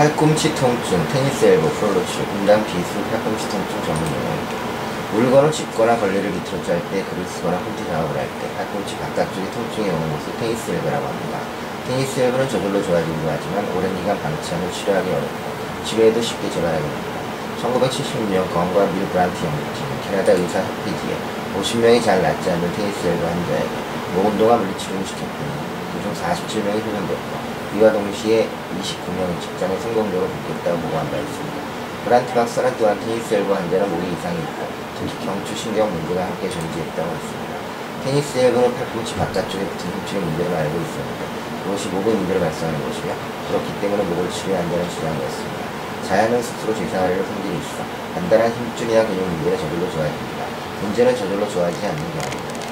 팔꿈치 통증, 테니스 엘보, 프로로치, 분당 비수, 팔꿈치 통증 전문 용어. 물건을 짚거나 걸레를 밑으로 짤 때, 글을 쓰거나 홈티 작업을 할 때, 팔꿈치 바깥쪽에 통증이 오는 것을 테니스 엘보라고 합니다. 테니스 엘보는 저절로 좋아지기도 하지만 오랜 기간 방치하면 치료하기 어렵고 집에도 쉽게 재발하게 됩니다. 1976년 건과 밀 브란트 연구팀, 캐나다 의사 협회지에 50명이 잘 낫지 않는 테니스 엘보 환자에게 목 운동과 물리치료를 시켰더니 그중 47명이 회복됐고 이와 동시에 29명이 직장에 성공적으로 복귀했다고 보고한 바 있습니다. 브란트 박사는 또한 테니스 엘보 환자는 목에 이상이 있고 특히 경추 신경 문제가 함께 존재했다고 했습니다. 테니스 엘보는 팔꿈치 바깥쪽에 붙은 흉추의 문제를 알고 있었는데 그것이 목의 문제를 발생하는 것이며 그렇기 때문에 목을 치료한다는 주장이었습니다. 자연은 스스로 재생하려는 성질이 있어 간단한 힘줄이나 근육 문제가 저절로 좋아집니다. 문제는 저절로 좋아지지 않는 경우입니다.